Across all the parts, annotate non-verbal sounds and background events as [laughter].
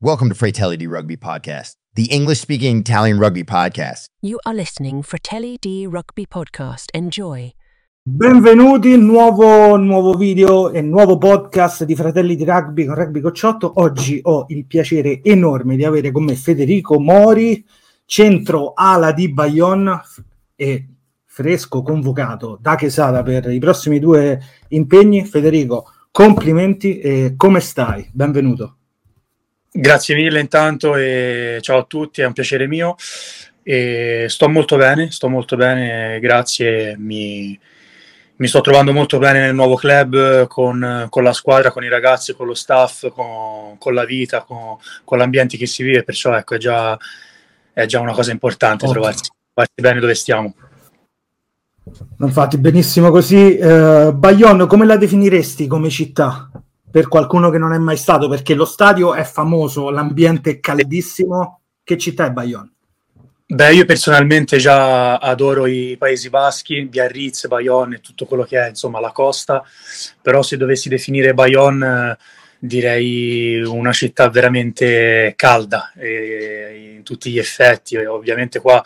Welcome to Fratelli di Rugby Podcast, the English speaking Italian rugby podcast. You are listening Fratelli di Rugby Podcast. Enjoy. Benvenuti, nuovo, nuovo video e nuovo podcast di Fratelli di Rugby con Rugby Cocciotto. Oggi ho il piacere enorme di avere con me Federico Mori, centro ala di Bayonne e fresco convocato da Quesada per i prossimi due impegni. Federico, complimenti e come stai? Benvenuto. Grazie mille intanto e ciao a tutti, è un piacere mio. E sto molto bene, sto molto bene, grazie. Mi, mi sto trovando molto bene nel nuovo club con, con, la squadra, con i ragazzi, con lo staff, con, con la vita, con, con, l'ambiente che si vive, perciò ecco, è già, è già una cosa importante trovarsi, trovarsi, bene dove stiamo. Infatti, benissimo così. Uh, Bayonne, come la definiresti come città? per qualcuno che non è mai stato, perché lo stadio è famoso, l'ambiente è caldissimo. Che città è Bayonne? Beh, io personalmente già adoro i Paesi Baschi, Biarritz, Bayonne e tutto quello che è, insomma, la costa, però se dovessi definire Bayonne direi una città veramente calda eh, in tutti gli effetti, ovviamente qua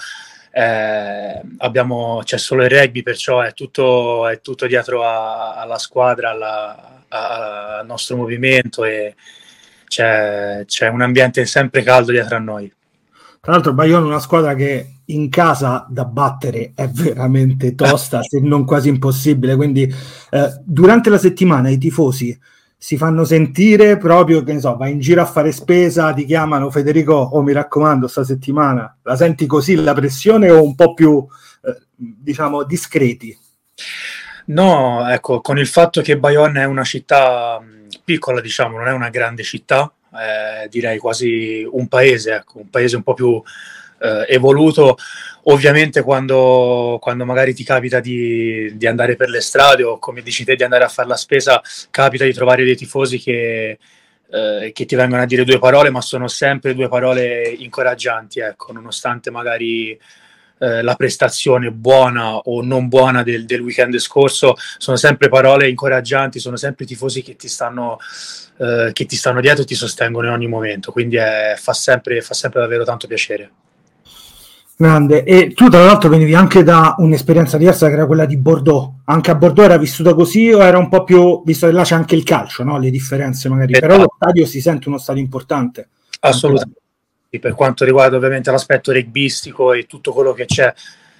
eh, abbiamo, c'è solo il rugby, perciò è tutto, è tutto dietro a, alla squadra, alla, al nostro movimento e c'è, c'è, un ambiente sempre caldo dietro a noi. Tra l'altro Bayonne è una squadra che in casa da battere è veramente tosta, [laughs] se non quasi impossibile, quindi eh, durante la settimana i tifosi si fanno sentire proprio, che ne so, vai in giro a fare spesa, ti chiamano Federico, oh mi raccomando, sta settimana la senti così la pressione o un po' più, eh, diciamo, discreti? No, ecco, con il fatto che Bayonne è una città piccola, diciamo, non è una grande città, eh, direi quasi un paese, ecco, un paese un po' più eh, evoluto. Ovviamente quando, quando, magari ti capita di, di, andare per le strade o come dici te di andare a fare la spesa, capita di trovare dei tifosi che, eh, che ti vengono a dire due parole, ma sono sempre due parole incoraggianti, ecco, nonostante magari eh, la prestazione buona o non buona del, del, weekend scorso, sono sempre parole incoraggianti, sono sempre tifosi che ti stanno, eh, che ti stanno dietro e ti sostengono in ogni momento, quindi è, fa, sempre, fa sempre davvero tanto piacere. Grande, e tu tra l'altro venivi anche da un'esperienza diversa che era quella di Bordeaux. Anche a Bordeaux era vissuta così o era un po' più, visto che là c'è anche il calcio, no? le differenze magari, esatto. però lo stadio si sente uno stadio importante. Assolutamente per quanto riguarda ovviamente l'aspetto rugbyistico e tutto quello che c'è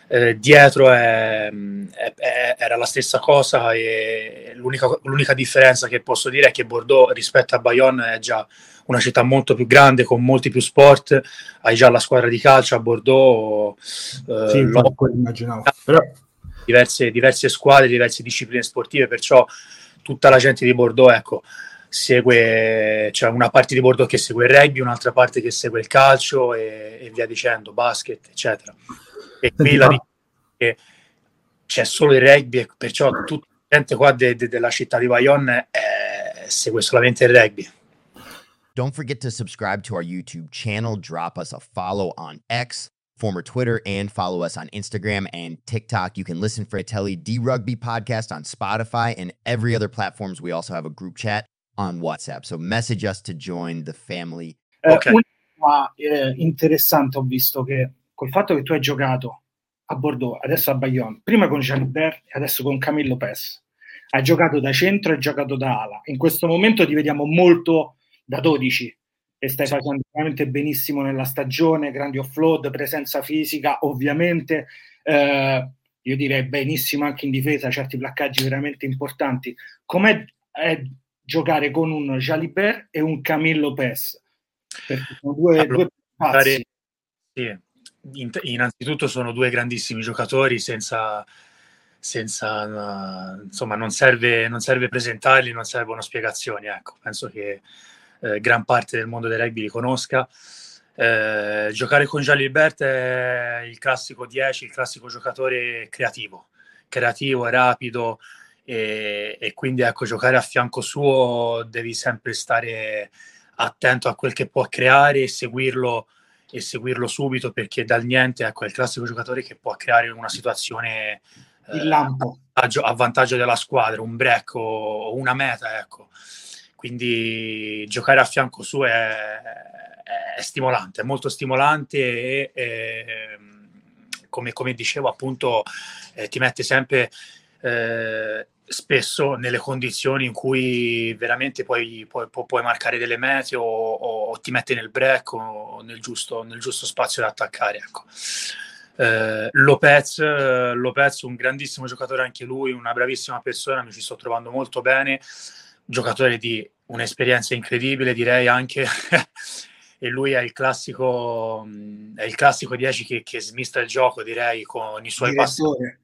eh, dietro è, è, è, era la stessa cosa e l'unica, l'unica, differenza che posso dire è che Bordeaux rispetto a Bayonne è già una città molto più grande con molti più sport hai già la squadra di calcio a Bordeaux eh, sì, immaginavo però... diverse, diverse squadre diverse discipline sportive perciò tutta la gente di Bordeaux ecco segue, c'è una parte di bordo che segue il rugby, un'altra parte che segue il calcio e, e via dicendo, basket, eccetera. E qui la che c'è solo il rugby, perciò tutta la gente qua de, de, della città di Bayonne eh, segue solamente il rugby. Don't forget to subscribe to our YouTube channel, drop us a follow on X, former Twitter, and follow us on Instagram and TikTok. You can listen for a Telly D Rugby podcast on Spotify and every other platforms. We also have a group chat on WhatsApp. So message us to join the family. Eh, okay. Una eh, interessante ho visto che col fatto che tu hai giocato a Bordeaux, adesso a Bayonne, prima con Jalibert e adesso con Camillo Pes. Hai giocato da centro e giocato da ala. In questo momento ti vediamo molto da 12 e stai sì. facendo veramente benissimo nella stagione, grandi offload, presenza fisica, ovviamente. Eh, io direi benissimo anche in difesa, certi placcaggi veramente importanti. Com'è è giocare con un Jalibert e un Camillo Pes. Perché sono due, allora, due sì. Innanzitutto sono due grandissimi giocatori senza, senza insomma non serve, non serve presentarli, non servono spiegazioni. Ecco, penso che eh, gran parte del mondo del rugby li conosca. Eh, giocare con Jalibert è il classico 10, il classico giocatore creativo, creativo, rapido, e, e, quindi ecco giocare a fianco suo devi sempre stare attento a quel che può creare e seguirlo e seguirlo subito perché dal niente ecco è il classico giocatore che può creare una situazione lampo. A, a, vantaggio della squadra, un break o una meta, ecco. Quindi giocare a fianco suo è, è stimolante, è molto stimolante e, e come, come, dicevo appunto eh, ti mette sempre eh, spesso nelle condizioni in cui veramente puoi, puoi, puoi marcare delle mete o, o, ti mette nel break o nel giusto, nel giusto spazio da attaccare. Ecco. Eh, Lopez, Lopez, un grandissimo giocatore anche lui, una bravissima persona, mi ci sto trovando molto bene, giocatore di un'esperienza incredibile direi anche [laughs] e lui è il classico, è il classico 10 che, che smista il gioco direi con i suoi passaggi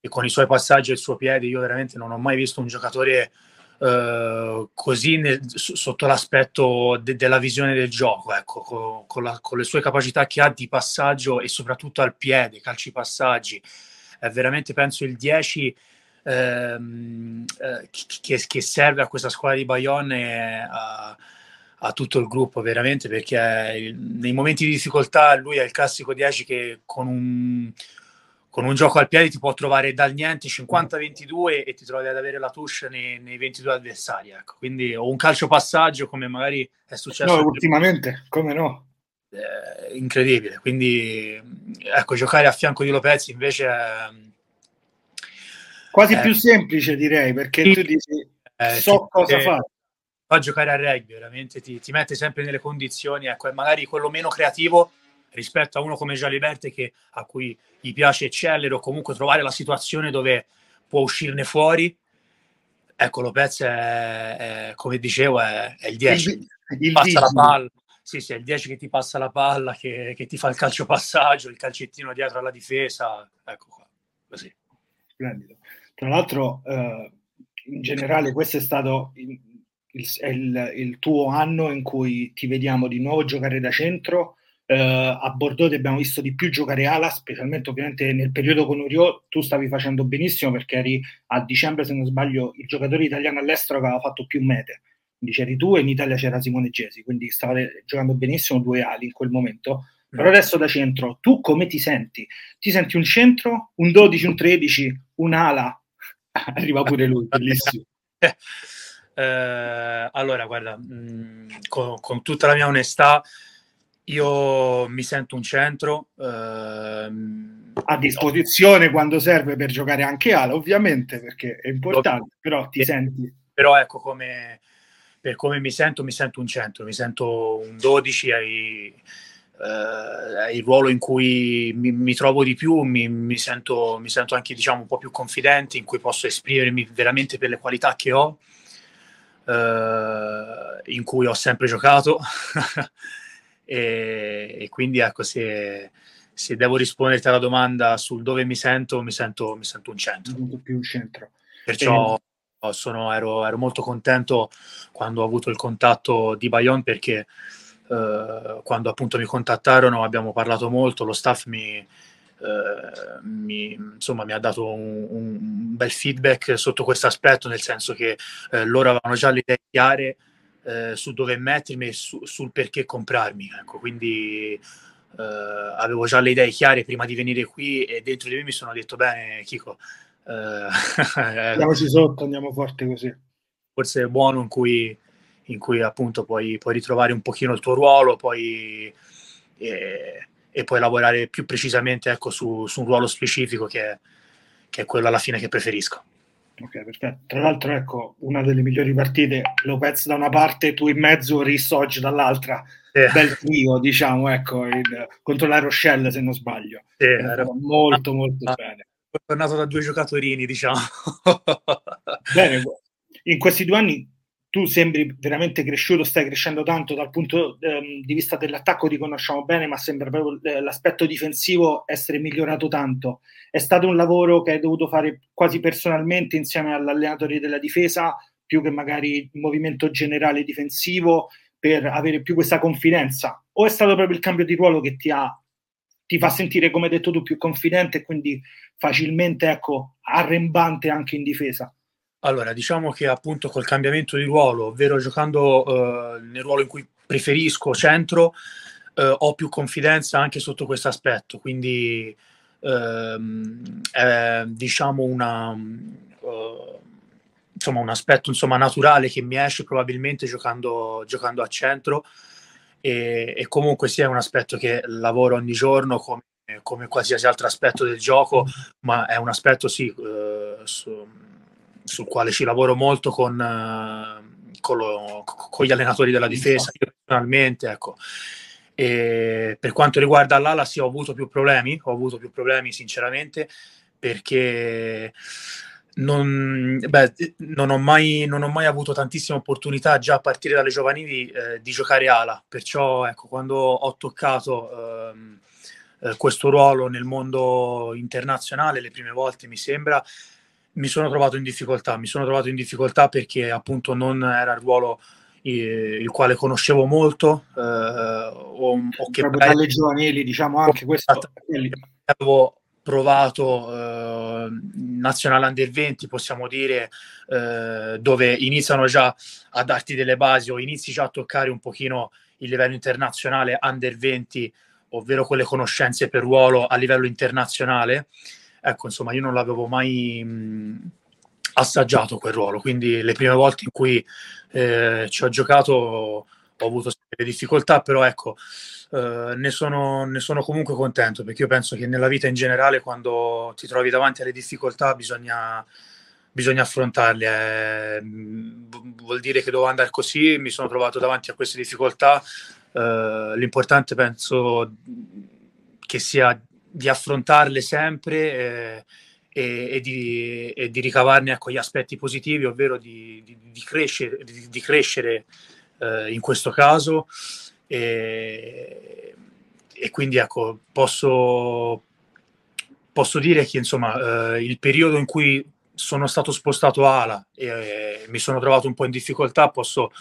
e con i suoi passaggi e il suo piede. Io veramente non ho mai visto un giocatore uh, così nel, sotto l'aspetto de, della visione del gioco ecco, con, con, la, con, le sue capacità che ha di passaggio e soprattutto al piede, calci passaggi. È veramente penso il 10 ehm, eh, che, che, serve a questa squadra di Bayonne e a, a tutto il gruppo veramente perché nei momenti di difficoltà lui è il classico 10 che con un con un gioco al piede ti può trovare dal niente 50-22 e ti trovi ad avere la touche nei, nei 22 avversari. Ecco. Quindi o un calcio passaggio come magari è successo. No, ultimamente, come no? Eh, incredibile. Quindi ecco, giocare a fianco di Lopez invece è, quasi eh, più semplice direi perché sì, tu dici eh, so cosa fare. Fa giocare a rugby, veramente ti, ti mette sempre nelle condizioni, ecco, magari quello meno creativo rispetto a uno come Jaliberte che, a cui gli piace eccellere o comunque trovare la situazione dove può uscirne fuori. Ecco, Lopez è, è come dicevo, è, è il 10. Il, il passa la palla. Sì, sì, è il 10 che ti passa la palla, che, che, ti fa il calcio passaggio, il calcettino dietro alla difesa. Ecco qua, così. Splendido. Tra l'altro, eh, in generale, questo è stato il, il, il, tuo anno in cui ti vediamo di nuovo giocare da centro Uh, a Bordeaux ti abbiamo visto di più giocare ala, specialmente ovviamente nel periodo con Uriot tu stavi facendo benissimo perché eri a dicembre, se non sbaglio, il giocatore italiano all'estero che aveva fatto più mete. Quindi c'eri tu e in Italia c'era Simone Gesi, quindi stavate giocando benissimo due ali in quel momento. Però mm. adesso da centro, tu come ti senti? Ti senti un centro, un 12, un 13, un'ala? [laughs] Arriva pure lui, bellissimo. [laughs] eh, allora, guarda, mh, mm, con, con tutta la mia onestà, io mi sento un centro. Ehm, a disposizione quando serve per giocare anche ala, ovviamente, perché è importante, però ti senti. Però ecco, come, per come mi sento, mi sento un centro, mi sento un 12 ai, eh, il ruolo in cui mi, mi trovo di più, mi, mi, sento, mi sento anche diciamo, un po' più confidente, in cui posso esprimermi veramente per le qualità che ho, eh, in cui ho sempre giocato. [laughs] e, e quindi ecco se, se, devo risponderti alla domanda sul dove mi sento, mi sento, mi sento un centro. Molto più un centro. Perciò e... sono, ero, ero, molto contento quando ho avuto il contatto di Bayonne perché eh, quando appunto mi contattarono abbiamo parlato molto, lo staff mi, Uh, mi, insomma, mi, ha dato un, un, bel feedback sotto questo aspetto, nel senso che uh, loro avevano già le idee chiare eh, su dove mettermi e su, sul perché comprarmi. Ecco, quindi eh, avevo già le idee chiare prima di venire qui e dentro di me mi sono detto, bene, Chico, eh, [laughs] andiamoci sotto, andiamo forte così. Forse è buono in cui, in cui appunto puoi, puoi, ritrovare un pochino il tuo ruolo, poi, e, e puoi lavorare più precisamente ecco, su, su un ruolo specifico che, che è quello alla fine che preferisco. Ok, perfetto. Tra l'altro, ecco, una delle migliori partite, Lopez da una parte, tu in mezzo, Rissoggi dall'altra. Eh. Bel trio, diciamo, ecco, il, contro la Rochelle, se non sbaglio. Eh, era molto, molto ah, bene. Tornato da due giocatorini, diciamo. bene, in questi due anni tu sembri veramente cresciuto, stai crescendo tanto dal punto ehm, di vista dell'attacco, ti conosciamo bene, ma sembra proprio eh, l'aspetto difensivo essere migliorato tanto. È stato un lavoro che hai dovuto fare quasi personalmente insieme all'allenatore della difesa, più che magari il movimento generale difensivo, per avere più questa confidenza? O è stato proprio il cambio di ruolo che ti ha ti fa sentire, come hai detto tu, più confidente e quindi facilmente ecco, arrembante anche in difesa? Allora, diciamo che appunto col cambiamento di ruolo, ovvero giocando uh, nel ruolo in cui preferisco centro, uh, ho più confidenza anche sotto questo aspetto, quindi ehm, è diciamo una, uh, insomma, un aspetto insomma, naturale che mi esce probabilmente giocando, giocando a centro. E, e, comunque sia un aspetto che lavoro ogni giorno come, come, qualsiasi altro aspetto del gioco, ma è un aspetto sì, uh, su, sul quale ci lavoro molto con, uh, con, lo, con, gli allenatori della difesa, io personalmente, ecco. E per quanto riguarda l'ala, sì, ho avuto più problemi, ho avuto più problemi sinceramente perché non, beh, non, ho mai, non, ho mai, avuto tantissime opportunità già a partire dalle giovanili eh, di giocare ala, perciò ecco, quando ho toccato ehm, eh, questo ruolo nel mondo internazionale, le prime volte mi sembra, mi sono trovato in difficoltà, mi sono trovato in difficoltà perché appunto non era il ruolo il quale conoscevo molto eh, o, o che proprio dalle giovanili diciamo anche questo avevo provato eh, nazionale under 20 possiamo dire eh, dove iniziano già a darti delle basi o inizi già a toccare un pochino il livello internazionale under 20 ovvero quelle conoscenze per ruolo a livello internazionale ecco insomma io non l'avevo mai mh, assaggiato quel ruolo quindi le prime volte in cui eh, ci ho giocato ho avuto delle difficoltà però ecco eh, ne, sono, ne, sono, comunque contento perché io penso che nella vita in generale quando ti trovi davanti alle difficoltà bisogna, bisogna affrontarle. Eh, vuol dire che devo andare così, mi sono trovato davanti a queste difficoltà. Eh, l'importante penso che sia di affrontarle sempre eh, e, e, di, e, di, ricavarne ecco, gli aspetti positivi, ovvero di, di, crescere, crescere eh, in questo caso. E, e quindi ecco, posso, posso dire che insomma eh, il periodo in cui sono stato spostato a ala e eh, mi sono trovato un po' in difficoltà, posso,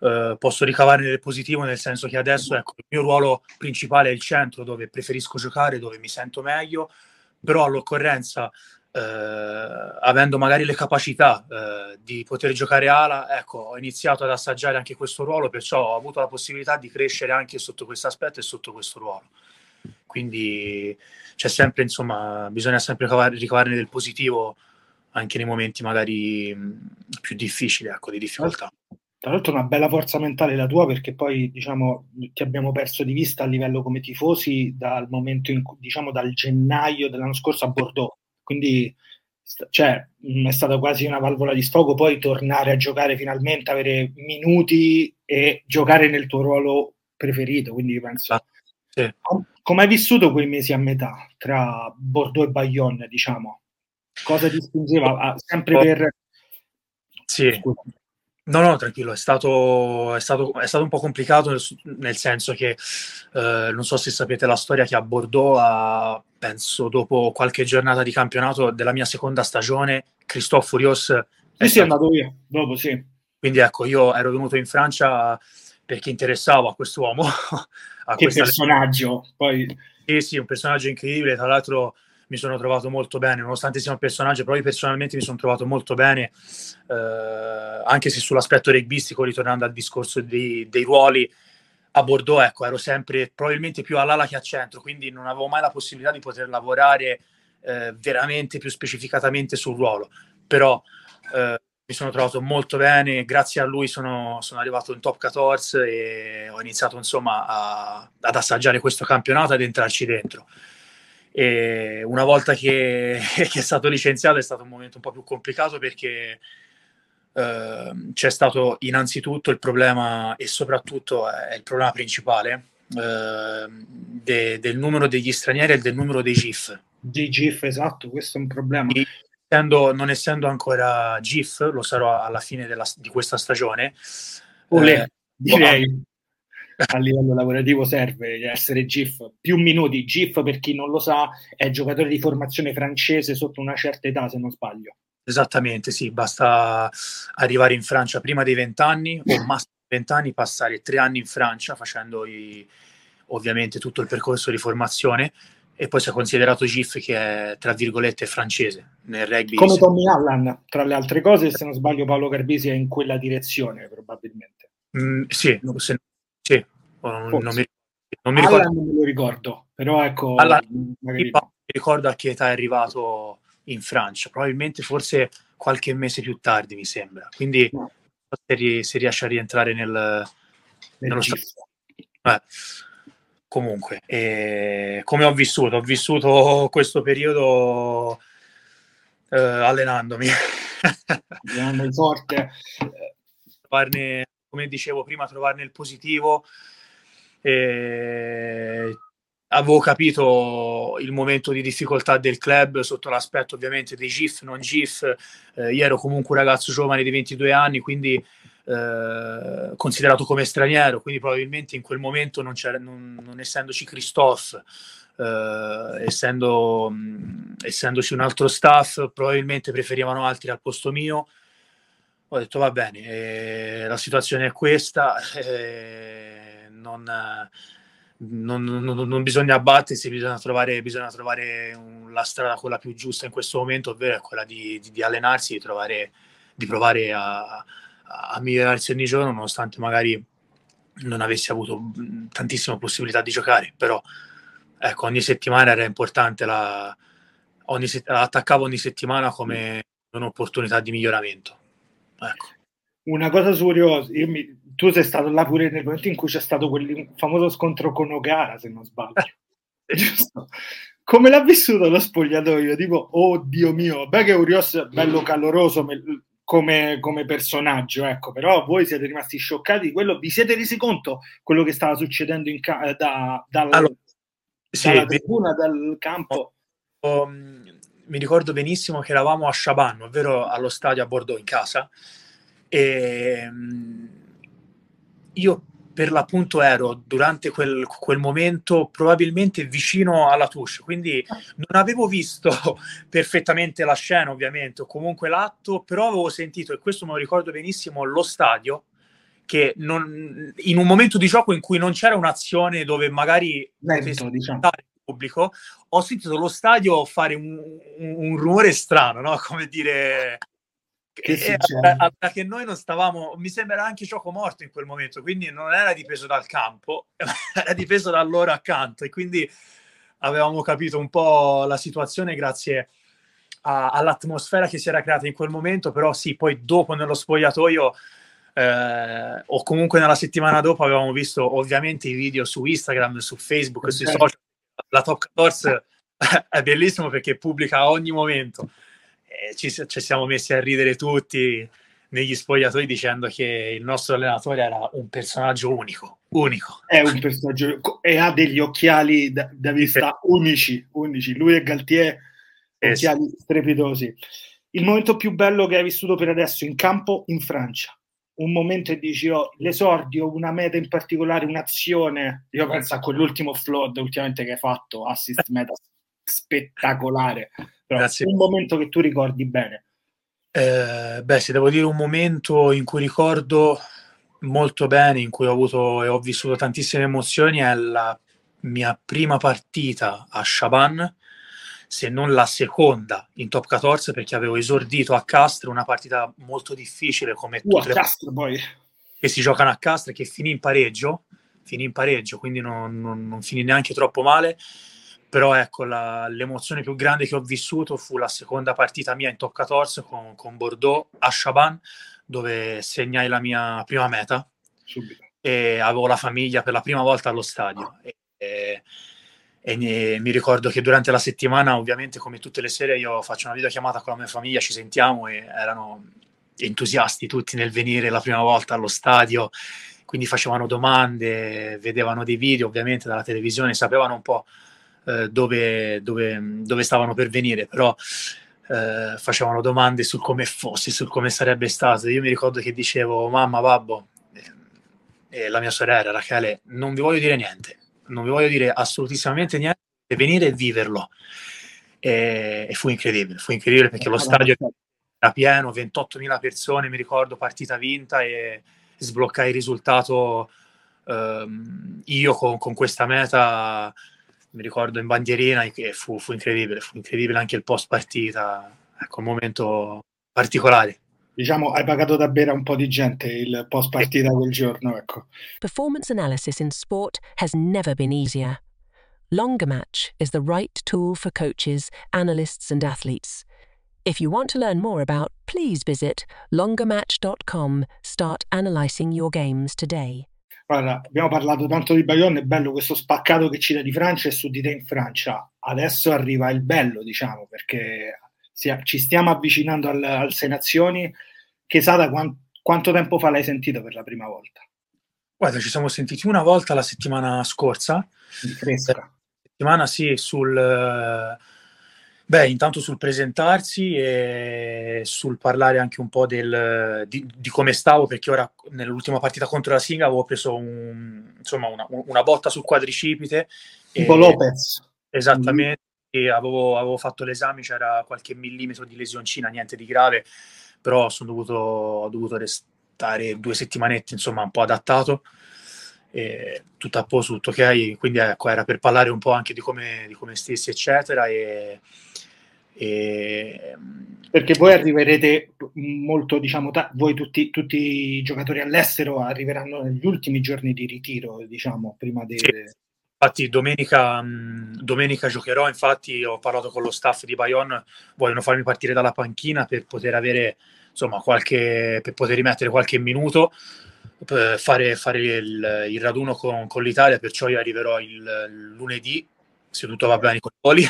eh, posso ricavarne del positivo, nel senso che adesso ecco, il mio ruolo principale è il centro, dove preferisco giocare, dove mi sento meglio, però all'occorrenza eh, avendo magari le capacità eh, di poter giocare ala, ecco, ho iniziato ad assaggiare anche questo ruolo, perciò ho avuto la possibilità di crescere anche sotto questo aspetto e sotto questo ruolo. Quindi c'è sempre, insomma, bisogna sempre ricavare, ricavarne del positivo anche nei momenti magari più difficili, ecco, di difficoltà. Tra l'altro una bella forza mentale la tua perché poi diciamo ti abbiamo perso di vista a livello come tifosi dal momento in cui diciamo dal gennaio dell'anno scorso a Bordeaux quindi cioè, è stata quasi una valvola di sfogo poi tornare a giocare finalmente, avere minuti e giocare nel tuo ruolo preferito. Quindi penso. Ah, sì. Come hai vissuto quei mesi a metà tra Bordeaux e Bayonne, diciamo? Cosa ti spingeva? Ah, sempre per. Sì. Scusa. No, no, tranquillo, è stato, è stato, è stato un po' complicato nel, nel senso che eh, non so se sapete la storia che a Bordeaux, a, penso dopo qualche giornata di campionato della mia seconda stagione, Christophe Furios... Sì, sì, è andato via, dopo sì. Quindi ecco, io ero venuto in Francia perché interessavo a quest'uomo. [laughs] a che personaggio, poi... Sì, sì, un personaggio incredibile, tra l'altro mi sono trovato molto bene, nonostante sia un personaggio, però io personalmente mi sono trovato molto bene, eh, anche se sull'aspetto rugbyistico, ritornando al discorso dei, dei ruoli, a Bordeaux, ecco, ero sempre probabilmente più all'ala che a centro, quindi non avevo mai la possibilità di poter lavorare eh, veramente più specificatamente sul ruolo, però eh, mi sono trovato molto bene, grazie a lui sono, sono arrivato in top 14 e ho iniziato insomma a, ad assaggiare questo campionato ed entrarci dentro. E una volta che, [laughs] che, è stato licenziato è stato un momento un po' più complicato perché eh, c'è stato innanzitutto il problema e soprattutto è il problema principale eh, de, del numero degli stranieri e del numero dei GIF. Di GIF, esatto, questo è un problema. E, essendo, non essendo ancora GIF, lo sarò alla fine della, di questa stagione. Olè, eh, direi a livello lavorativo serve essere GIF più minuti. GIF, per chi non lo sa, è giocatore di formazione francese sotto una certa età, se non sbaglio. Esattamente, sì, basta arrivare in Francia prima dei 20 anni o massimo 20 anni, passare tre anni in Francia facendo i, ovviamente tutto il percorso di formazione e poi si è considerato GIF che è tra virgolette francese nel rugby. Come Tommy Allan, tra le altre cose, se non sbaglio Paolo Carbisi è in quella direzione probabilmente. Mm, sì, se, sì, non, non, mi, non mi ricordo. non me lo ricordo, però ecco... Alla, magari... ricordo a che età è arrivato in Francia, probabilmente forse qualche mese più tardi, mi sembra. Quindi no. se, se riesce a rientrare nel, nello stato. Eh, comunque, eh, come ho vissuto? Ho vissuto questo periodo eh, allenandomi. Allenandomi forte. Trovarne, come dicevo prima, trovarne il positivo. Eh, avevo capito il momento di difficoltà del club sotto l'aspetto ovviamente dei GIF, non GIF. Eh, io ero comunque un ragazzo giovane di 22 anni, quindi eh, considerato come straniero, quindi probabilmente in quel momento non, non, non essendoci Christophe, eh, essendo, mh, essendoci un altro staff, probabilmente preferivano altri al posto mio. Ho detto va bene, eh, la situazione è questa, eh, non non, non, non, bisogna abbattersi, bisogna trovare, bisogna trovare un, la strada quella più giusta in questo momento, ovvero quella di, di, di allenarsi, di, trovare, di provare a, a, migliorarsi ogni giorno, nonostante magari non avessi avuto tantissime possibilità di giocare, però ecco, ogni settimana era importante, la, ogni, attaccavo ogni settimana come un'opportunità di miglioramento. Ecco. Una cosa curiosa, mi, tu sei stato là pure nel momento in cui c'è stato quel famoso scontro con Ogara, se non sbaglio. [laughs] Giusto? Come l'ha vissuto lo spogliatoio? Tipo, oh Dio mio, beh che Urios è bello caloroso come, come, personaggio, ecco, però voi siete rimasti scioccati di quello, vi siete resi conto quello che stava succedendo in ca- eh, da, dal, allora, dalla tribuna, dal campo? Oh, mi ricordo benissimo che eravamo a Chaban, ovvero allo stadio a Bordeaux in casa, e io per l'appunto ero durante quel, quel, momento probabilmente vicino alla touche, quindi non avevo visto [laughs] perfettamente la scena ovviamente, o comunque l'atto, però avevo sentito, e questo me lo ricordo benissimo, lo stadio, che non, in un momento di gioco in cui non c'era un'azione dove magari Lento, diciamo. il pubblico, ho sentito lo stadio fare un, un, un rumore strano, no? [laughs] come dire che, a, che noi non stavamo, mi sembra anche gioco morto in quel momento, quindi non era dipeso dal campo, [laughs] era dipeso da loro accanto e quindi avevamo capito un po' la situazione grazie a, all'atmosfera che si era creata in quel momento, però sì, poi dopo nello spogliatoio eh, o comunque nella settimana dopo avevamo visto ovviamente i video su Instagram, su Facebook, okay. sui social. La Top 14 [laughs] è bellissimo perché pubblica a ogni momento ci, ci, siamo messi a ridere tutti negli spogliatoi dicendo che il nostro allenatore era un personaggio unico, unico. È un personaggio e ha degli occhiali da, da vista unici, unici. Lui e Galtier, occhiali sì. strepitosi. Il momento più bello che hai vissuto per adesso in campo in Francia. Un momento e dici, oh, l'esordio, una meta in particolare, un'azione. Io penso a quell'ultimo flood ultimamente che hai fatto, assist meta spettacolare. Però Grazie. un momento che tu ricordi bene. Eh, beh, se devo dire un momento in cui ricordo molto bene, in cui ho avuto e ho vissuto tantissime emozioni, è la mia prima partita a Chaban, se non la seconda in top 14, perché avevo esordito a Castre, una partita molto difficile come uh, tutte le Castre, poi. che si giocano a Castre, che finì in pareggio, finì in pareggio, quindi non, non, non finì neanche troppo male però ecco la, l'emozione più grande che ho vissuto fu la seconda partita mia in top 14 con, con Bordeaux a Chaban dove segnai la mia prima meta. Subito. e avevo la famiglia per la prima volta allo stadio. E, e, e ne, mi ricordo che durante la settimana ovviamente come tutte le sere io faccio una videochiamata con la mia famiglia ci sentiamo e erano entusiasti tutti nel venire la prima volta allo stadio. Quindi facevano domande vedevano dei video ovviamente dalla televisione sapevano un po' Eh, dove, dove, dove, stavano per venire, però eh, facevano domande su come fosse, su come sarebbe stato. Io mi ricordo che dicevo, mamma, babbo, eh, e la mia sorella Rachele, non vi voglio dire niente, non vi voglio dire assolutissimamente niente, venire e viverlo. E, e fu incredibile, fu incredibile perché lo stadio era pieno, 28.000 persone, mi ricordo, partita vinta e sbloccai il risultato ehm, io con, con, questa meta mi ricordo in bandierina e fu, fu incredibile, fu incredibile anche il post partita, ecco, un momento particolare. Diciamo, hai pagato da bere un po' di gente il post partita quel giorno, ecco. Performance analysis in sport has never been easier. Longer Match is the right tool for coaches, analysts, and athletes. If you want to learn more about, please visit longermatch.com. Start analyzing your games today. Guarda, abbiamo parlato tanto di Bayonne, è bello questo spaccato che ci dà di Francia e su di te in Francia. Adesso arriva il bello, diciamo, perché ci stiamo avvicinando al, al Sei Nazioni. Che Sada, quant, quanto tempo fa l'hai sentito per la prima volta? Guarda, ci siamo sentiti una volta la settimana scorsa. Fresca. Settimana sì, sul Beh, intanto sul presentarsi e sul parlare anche un po' del, di, di, come stavo, perché ora nell'ultima partita contro la Singa avevo preso un, insomma, una, una, botta sul quadricipite. Tipo Lopez. Esattamente, mm-hmm. e avevo, avevo, fatto l'esame, c'era qualche millimetro di lesioncina, niente di grave, però sono dovuto, ho dovuto restare due settimanette, insomma, un po' adattato. E tutto a posto, tutto ok. Quindi ecco, era per parlare un po' anche di come, di come stessi, eccetera. E, e... Perché voi arriverete molto, diciamo, ta- voi tutti, tutti, i giocatori all'estero arriveranno negli ultimi giorni di ritiro, diciamo, prima di... Sì. Infatti domenica, domenica, giocherò, infatti ho parlato con lo staff di Bayonne, vogliono farmi partire dalla panchina per poter avere, insomma, qualche, per poter rimettere qualche minuto, fare, fare il, il, raduno con, con, l'Italia, perciò io arriverò il, lunedì, se tutto va bene con i voli,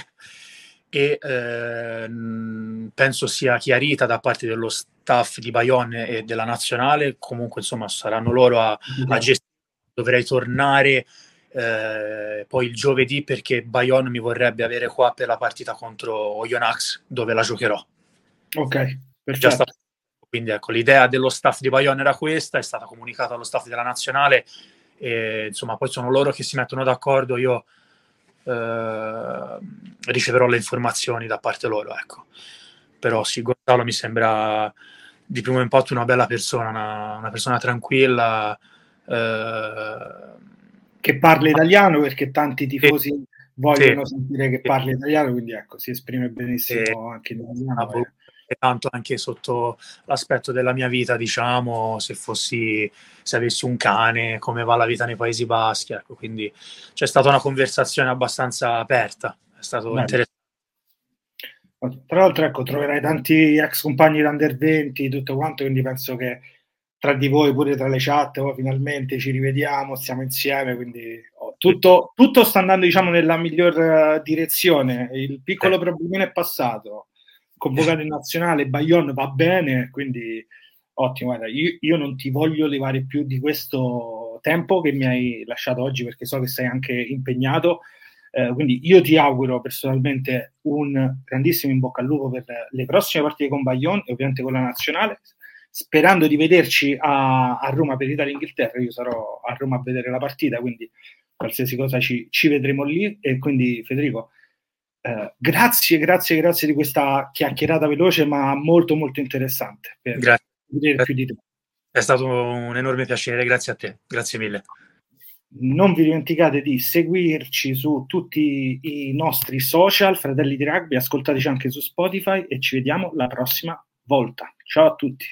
e ehm, penso sia chiarita da parte dello staff di Bayonne e della nazionale. Comunque, insomma, saranno loro a, a gestire. Dovrei tornare eh, poi il giovedì perché Bayonne mi vorrebbe avere qua per la partita contro Oyonnax dove la giocherò. Ok, perfetto. Stato, quindi ecco, l'idea dello staff di Bayonne era questa, è stata comunicata allo staff della nazionale e insomma poi sono loro che si mettono d'accordo. Io eh, riceverò le informazioni da parte loro. Ecco. Però sì, Gonzalo mi sembra di primo impatto una bella persona, una, una persona tranquilla. Eh, che parla italiano perché tanti tifosi sì, vogliono sì, sentire che parli italiano, quindi ecco, si esprime benissimo sì, anche in italiano. Eh tanto anche sotto l'aspetto della mia vita, diciamo, se fossi, se avessi un cane, come va la vita nei Paesi Baschi, ecco, quindi c'è stata una conversazione abbastanza aperta, è stato Beh. interessante. Tra l'altro, ecco, troverai tanti ex compagni d'Under 20, tutto quanto, quindi penso che tra di voi, pure tra le chat, oh, finalmente ci rivediamo, stiamo insieme, quindi oh, tutto, tutto, sta andando, diciamo, nella miglior uh, direzione. Il piccolo eh. problemino è passato convocato in nazionale, Bayonne va bene, quindi ottimo. Guarda, io, io, non ti voglio levare più di questo tempo che mi hai lasciato oggi perché so che sei anche impegnato. Eh, quindi io ti auguro personalmente un grandissimo in bocca al lupo per le prossime partite con Bayonne e ovviamente con la nazionale. Sperando di vederci a, a Roma per Italia-Inghilterra, io sarò a Roma a vedere la partita, quindi qualsiasi cosa ci, ci vedremo lì. E quindi, Federico, eh, grazie, grazie, grazie di questa chiacchierata veloce ma molto molto interessante per grazie. più di te. È stato un enorme piacere, grazie a te, grazie mille. Non vi dimenticate di seguirci su tutti i nostri social, Fratelli di Rugby, ascoltateci anche su Spotify e ci vediamo la prossima volta. Ciao a tutti.